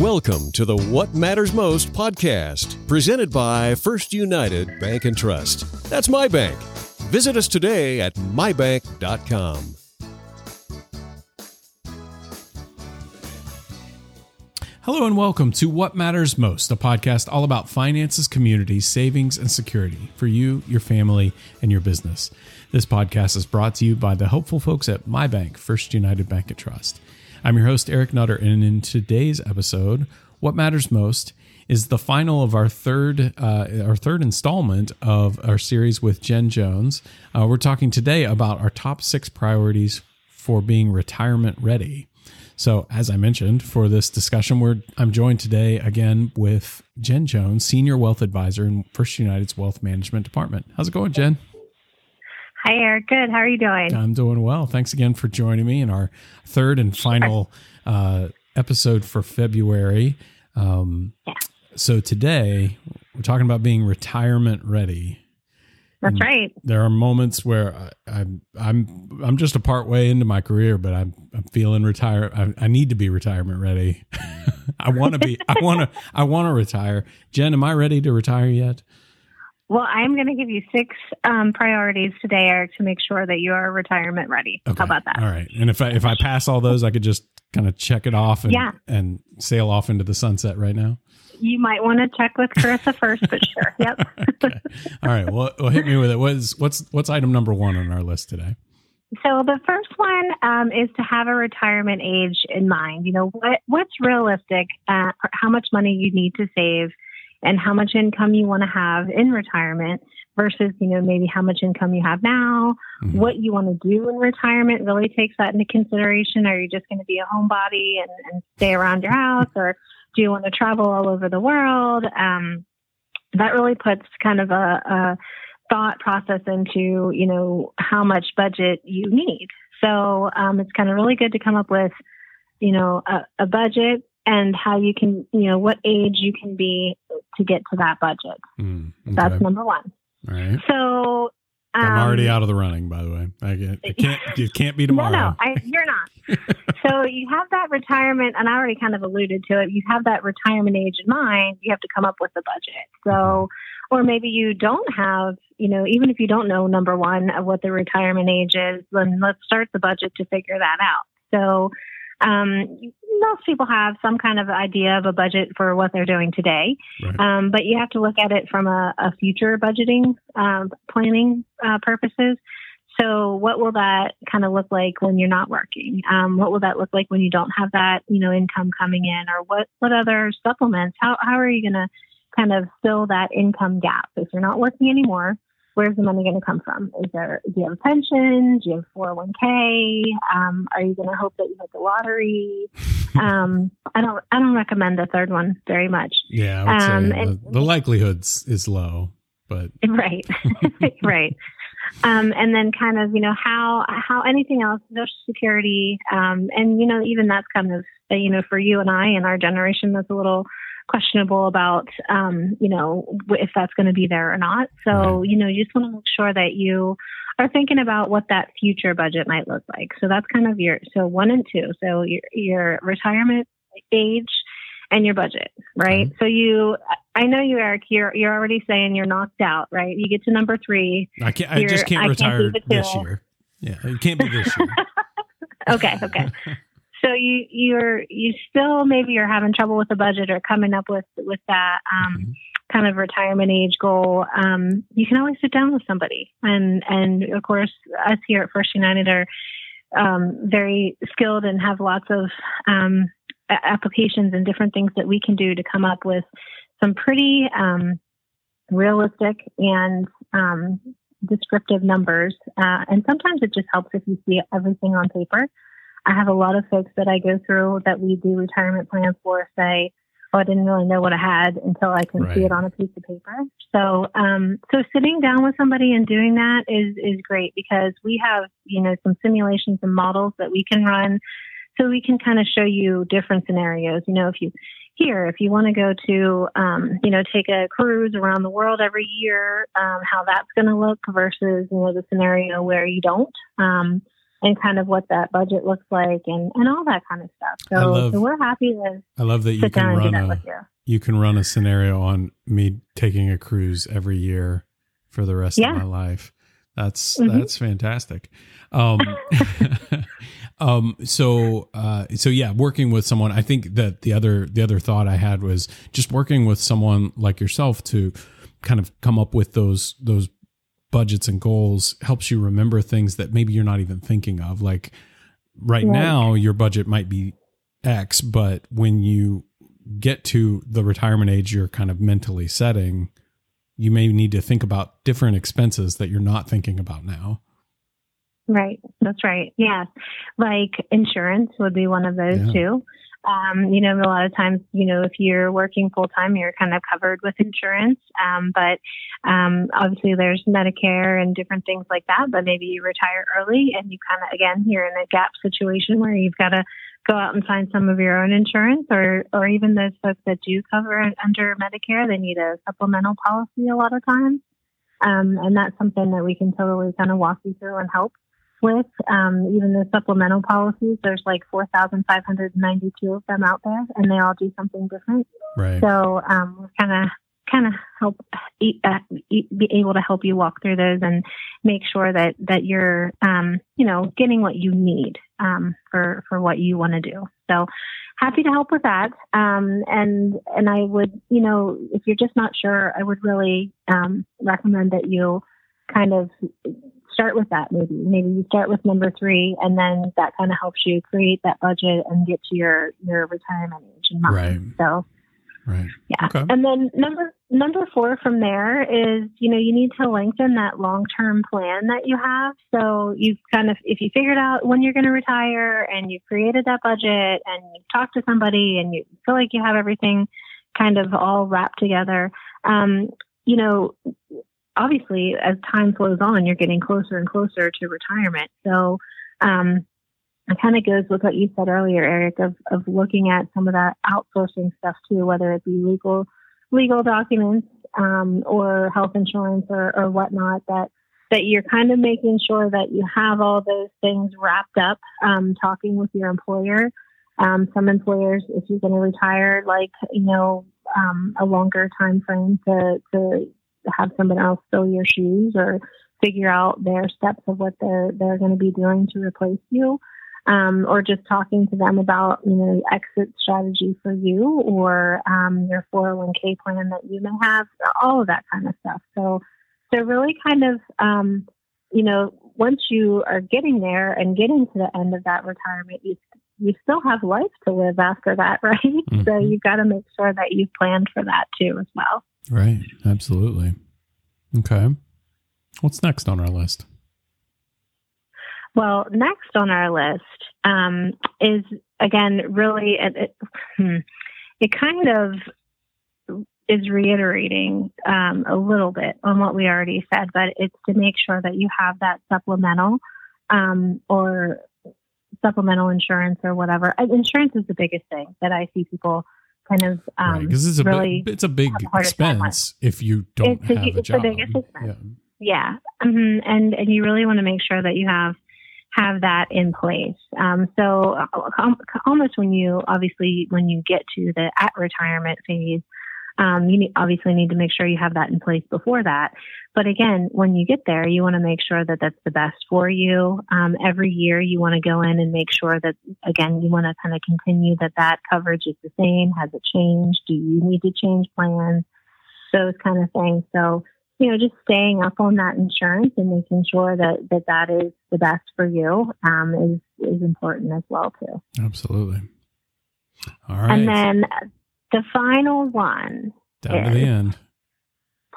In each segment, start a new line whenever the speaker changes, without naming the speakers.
Welcome to the What Matters Most podcast, presented by First United Bank and Trust. That's my bank. Visit us today at mybank.com.
Hello and welcome to What Matters Most, a podcast all about finances, community, savings, and security for you, your family, and your business. This podcast is brought to you by the helpful folks at my bank, First United Bank and Trust. I'm your host, Eric Nutter, and in today's episode, What Matters Most is the final of our third uh, our third installment of our series with Jen Jones. Uh, we're talking today about our top six priorities for being retirement ready. So, as I mentioned, for this discussion, we're I'm joined today again with Jen Jones, Senior Wealth Advisor in First United's Wealth Management Department. How's it going, Jen?
Hi, Eric. Good. How are you doing?
I'm doing well. Thanks again for joining me in our third and final uh, episode for February. Um,
Yeah.
So today we're talking about being retirement ready.
That's
And
right.
There are moments where I, I'm I'm I'm just a part way into my career, but I'm I'm feeling retire. I, I need to be retirement ready. I want to be. I want to. I want to retire. Jen, am I ready to retire yet?
Well, I'm going to give you six um, priorities today, Eric, to make sure that you are retirement ready. How about that?
All right. And if I if I pass all those, I could just kind of check it off and
Yeah.
and sail off into the sunset right now.
You might want to check with Carissa first, but sure. Yep.
Okay. all right. Well, well, hit me with it. What's what's what's item number one on our list today?
So the first one um, is to have a retirement age in mind. You know what what's realistic, uh, how much money you need to save, and how much income you want to have in retirement versus you know maybe how much income you have now.
Mhm.
What you want to do in retirement really takes that into consideration. Are you just going to be a homebody and, and stay around your house, or do you want to travel all over the world? Um, that really puts kind of a, a thought process into you know how much budget you need so um, it's kind of really good to come up with you know a, a budget and how you can you know what age you can be to get to that budget
Mm, okay.
that's number one
all right.
so um,
I'm already out of the running, by the way. I get, it can't it can't be
no
tomorrow.
no I, you're not so you have that retirement and i already kind of alluded to it you have that retirement age in mind you have to come up with a budget so or maybe you don't have you know even if you don't know number one of what the retirement age is then let's start the budget to figure that out so um, most people have some kind of idea of a budget for what they're doing today
Right.
um, but you have to look at it from a, a future budgeting um, planning uh, purposes so what will that kind of look like when you're not working? Um, what will that look like when you don't have that, you know, income coming in or what, what other supplements? How, how are you going to kind of fill that income gap? If you're not working anymore, where's the money going to come from? Is there, do you have a pension? Do you have 401k? Um, are you going to hope that you hit the lottery? Um, I don't, I don't recommend the third one very much.
yeah,
um, and-
the, the likelihood is low, but
right right um, and then kind of you know how how anything else social security um, and you know even that's kind of you know for you and i and our generation that's a little questionable about um, you know if that's going to be there or not so you know you just want to make sure that you are thinking about what that future budget might look like so that's kind of your so one and two so your your retirement age and your budget, right?
Okay.
So you, I know you, Eric. You're you're already saying you're knocked out, right? You get to number three.
I can't. I just can't
I can't
retire this year. Yeah, it can't be this year.
okay, okay. So you you're you still maybe you're having trouble with the budget or coming up with with that um,
Mhm.
kind of retirement age goal. Um, you can always sit down with somebody, and and of course us here at First United are um, very skilled and have lots of um, applications and different things that we can do to come up with some pretty um, realistic and um, descriptive numbers. Uh, and sometimes it just helps if you see everything on paper. I have a lot of folks that I go through that we do retirement plans for say, "Oh, I didn't really know what I had until I can see it on a piece of paper." So, um, so sitting down with somebody and doing that is is great because we have you know some simulations and models that we can run, so we can kind of show you different scenarios. You know, if you here, if you want to go to, um, you know, take a cruise around the world every year, um, how that's going to look versus, you know, the scenario where you don't. And kind of what that budget looks like and, and all that kind of stuff. So, love, so we're happy to
I love that you can run a, you. you. can run a scenario on me taking a cruise every year for the rest yeah. of my life. That's mm-hmm. that's fantastic. Um, um, so uh, so yeah, working with someone. I think that the other the other thought I had was just working with someone like yourself to kind of come up with those those budgets and goals helps you remember things that maybe you're not even thinking of. Like right, right. now, your budget might be X, but when you get to the retirement age you're kind of mentally setting, you may need to think about different expenses that you're not thinking about now.
Right. That's right. Yeah. Like insurance would be one of those yeah. too. Um, you know, a lot of times, you know, if you're working full time, you're kind of covered with insurance. Um, but um, obviously, there's Medicare and different things like that. But maybe you retire early and you kind of, again, you're in a gap situation where you've got to go out and find some of your own insurance, or or even those folks that do cover under Medicare, they need a supplemental policy a lot of times. Um, and that's something that we can totally kind of walk you through and help with. Um, even the supplemental policies, there's like 4,592 of them out there, and they all do something different.
Right.
So um, we're kind of kind of help uh, be able to help you walk through those and make sure that that you're um, you know getting what you need um, for for what you want to do. So happy to help with that. Um, and and I would you know if you're just not sure, I would really um, recommend that you kind of start with that maybe. Maybe you start with number three and then that kind of helps you create that budget and get to your your retirement age in mind.
Right.
so
right.
yeah. Okay. and then number number four from there is you know you need to lengthen that long term plan that you have. So you've kind of if you figured out when you're going to retire and you've created that budget and you've talked to somebody and you feel like you have everything kind of all wrapped together um, you know obviously, as time flows on, you're getting closer and closer to retirement. So, um, it kind of goes with what you said earlier, Eric, of, of looking at some of that outsourcing stuff too, whether it be legal legal documents um, or health insurance or, or whatnot. That that you're kind of making sure that you have all those things wrapped up. Um, talking with your employer. Um, some employers, if you're going to retire, like you know, um, a longer time frame to to have someone else fill your shoes or figure out their steps of what they're they're going to be doing to replace you. Um, or just talking to them about, you know, the exit strategy for you or um, your 401k plan that you may have, all of that kind of stuff. So, they're really kind of, um, you know, once you are getting there and getting to the end of that retirement, you, you still have life to live after that, right? Mm-hmm. So you've got to make sure that you've planned for that too as well.
Right. Absolutely. Okay. What's next on our list?
Well, next on our list um, is again really it, it, hmm, it, kind of is reiterating um, a little bit on what we already said, but it's to make sure that you have that supplemental um, or supplemental insurance or whatever. Insurance is the biggest thing that I see people kind of um,
because right, it's a really big, it's a big expense if you don't it's have a, a job. The biggest
expense. Yeah, yeah. Mm-hmm. and and you really want to make sure that you have have that in place. Um, so uh, almost when you obviously when you get to the at retirement phase, um, you need, obviously need to make sure you have that in place before that. But again, when you get there, you want to make sure that that's the best for you. Um, every year, you want to go in and make sure that, again, you want to kind of continue that that coverage is the same. Has it changed? Do you need to change plans? Those kind of things. So, you know, just staying up on that insurance and making sure that that, that is the best for you um, is is important as well too.
Absolutely. All right.
And then the final one
down to the end.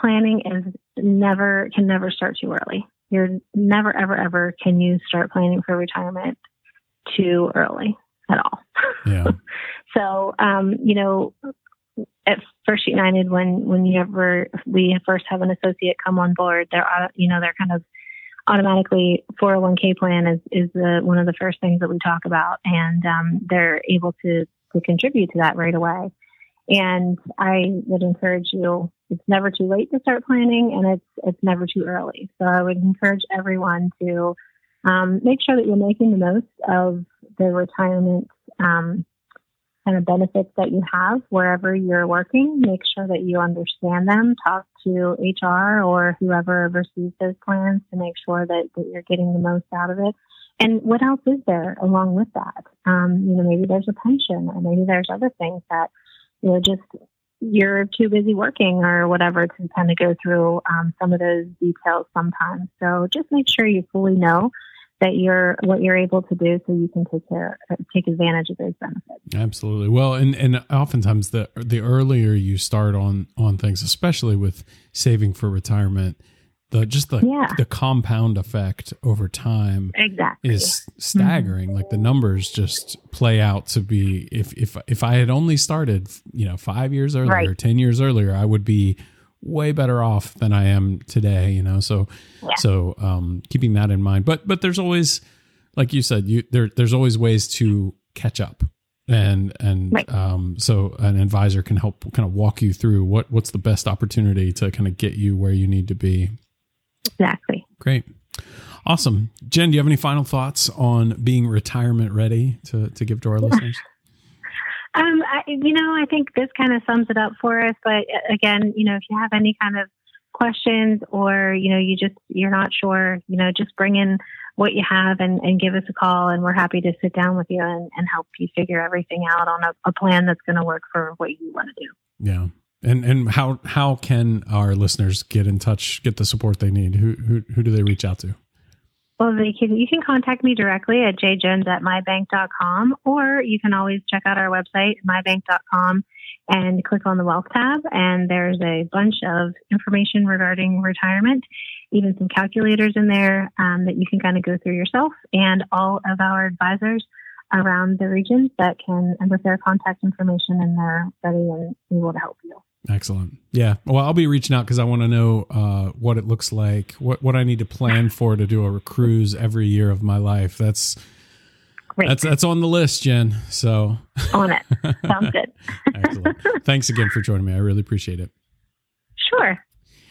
Planning is never can never start too early. You're never ever ever can you start planning for retirement too early at all.
Yeah.
so um, you know, at First United, when when you ever we first have an associate come on board, they're you know they're kind of automatically 401k plan is is the, one of the first things that we talk about, and um, they're able to to contribute to that right away. And I would encourage you, it's never too late to start planning and it's, it's never too early. So I would encourage everyone to um, make sure that you're making the most of the retirement um, kind of benefits that you have wherever you're working. Make sure that you understand them. Talk to HR or whoever oversees those plans to make sure that, that you're getting the most out of it. And what else is there along with that? Um, you know, maybe there's a pension or maybe there's other things that, you know, just you're too busy working or whatever to kind of go through um, some of those details sometimes. So just make sure you fully know that you're what you're able to do so you can take care take advantage of those benefits
absolutely well and and oftentimes the the earlier you start on on things especially with saving for retirement the just the yeah. the compound effect over time
exactly
is staggering mm-hmm. like the numbers just play out to be if if if i had only started you know 5 years earlier right. 10 years earlier i would be way better off than I am today, you know. So yeah. so um keeping that in mind. But but there's always like you said, you there there's always ways to catch up. And and right. um so an advisor can help kind of walk you through what what's the best opportunity to kind of get you where you need to be.
Exactly.
Great. Awesome. Jen, do you have any final thoughts on being retirement ready to, to give to our listeners?
Um, I, you know, I think this kind of sums it up for us. But uh, again, you know, if you have any kind of questions or you know you just you're not sure, you know, just bring in what you have and, and give us a call, and we're happy to sit down with you and, and help you figure everything out on a, a plan that's going to work for what you want to do.
Yeah. And and how how can our listeners get in touch, get the support they need? Who who who do they reach out to?
Well, they can, you can contact me directly at jjones at mybank.com, or you can always check out our website, mybank.com, and click on the Wealth tab. And there's a bunch of information regarding retirement, even some calculators in there um, that you can kind of go through yourself, and all of our advisors around the regions that can, and with their contact information, and they're ready and able to help you.
Excellent. Yeah. Well, I'll be reaching out because I want to know uh, what it looks like, what what I need to plan for to do a cruise every year of my life. That's Great. that's that's on the list, Jen. So
on it. Sounds good.
Excellent. Thanks again for joining me. I really appreciate it.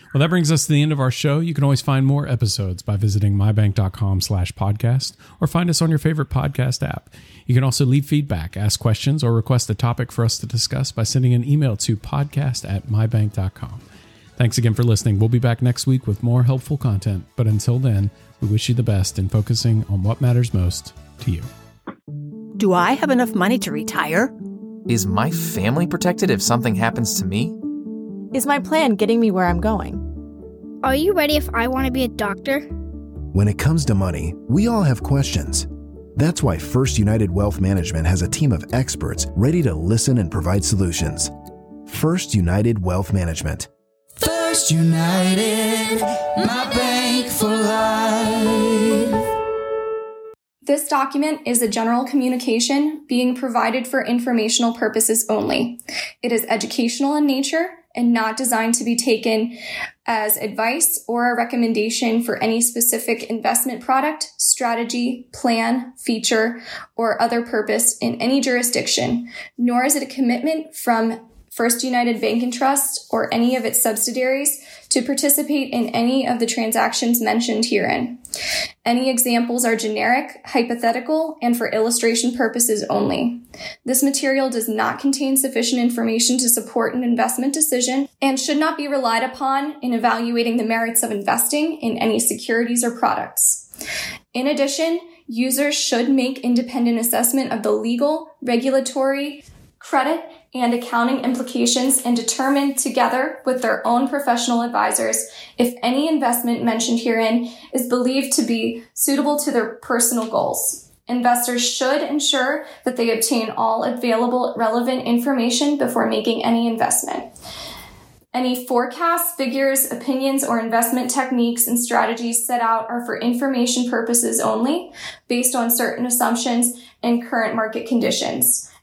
Sure.
Well, that brings us to the end of our show. You can always find more episodes by visiting mybank.com slash podcast or find us on your favorite podcast app. You can also leave feedback, ask questions, or request a topic for us to discuss by sending an email to podcast at mybank.com. Thanks again for listening. We'll be back next week with more helpful content. But until then, we wish you the best in focusing on what matters most to you.
Do I have enough money to retire?
Is my family protected if something happens to me?
Is my plan getting me where I'm going?
Are you ready if I want to be a doctor?
When it comes to money, we all have questions. That's why First United Wealth Management has a team of experts ready to listen and provide solutions. First United Wealth Management.
First United, my bank for life.
This document is a general communication being provided for informational purposes only. It is educational in nature and not designed to be taken as advice or a recommendation for any specific investment product, strategy, plan, feature, or other purpose in any jurisdiction, nor is it a commitment from First United Bank and Trust or any of its subsidiaries to participate in any of the transactions mentioned herein. Any examples are generic, hypothetical, and for illustration purposes only. This material does not contain sufficient information to support an investment decision and should not be relied upon in evaluating the merits of investing in any securities or products. In addition, users should make independent assessment of the legal, regulatory, credit, and accounting implications and determine together with their own professional advisors if any investment mentioned herein is believed to be suitable to their personal goals. Investors should ensure that they obtain all available relevant information before making any investment. Any forecasts, figures, opinions, or investment techniques and strategies set out are for information purposes only, based on certain assumptions and current market conditions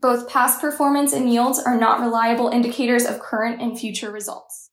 Both past performance and yields are not reliable indicators of current and future results.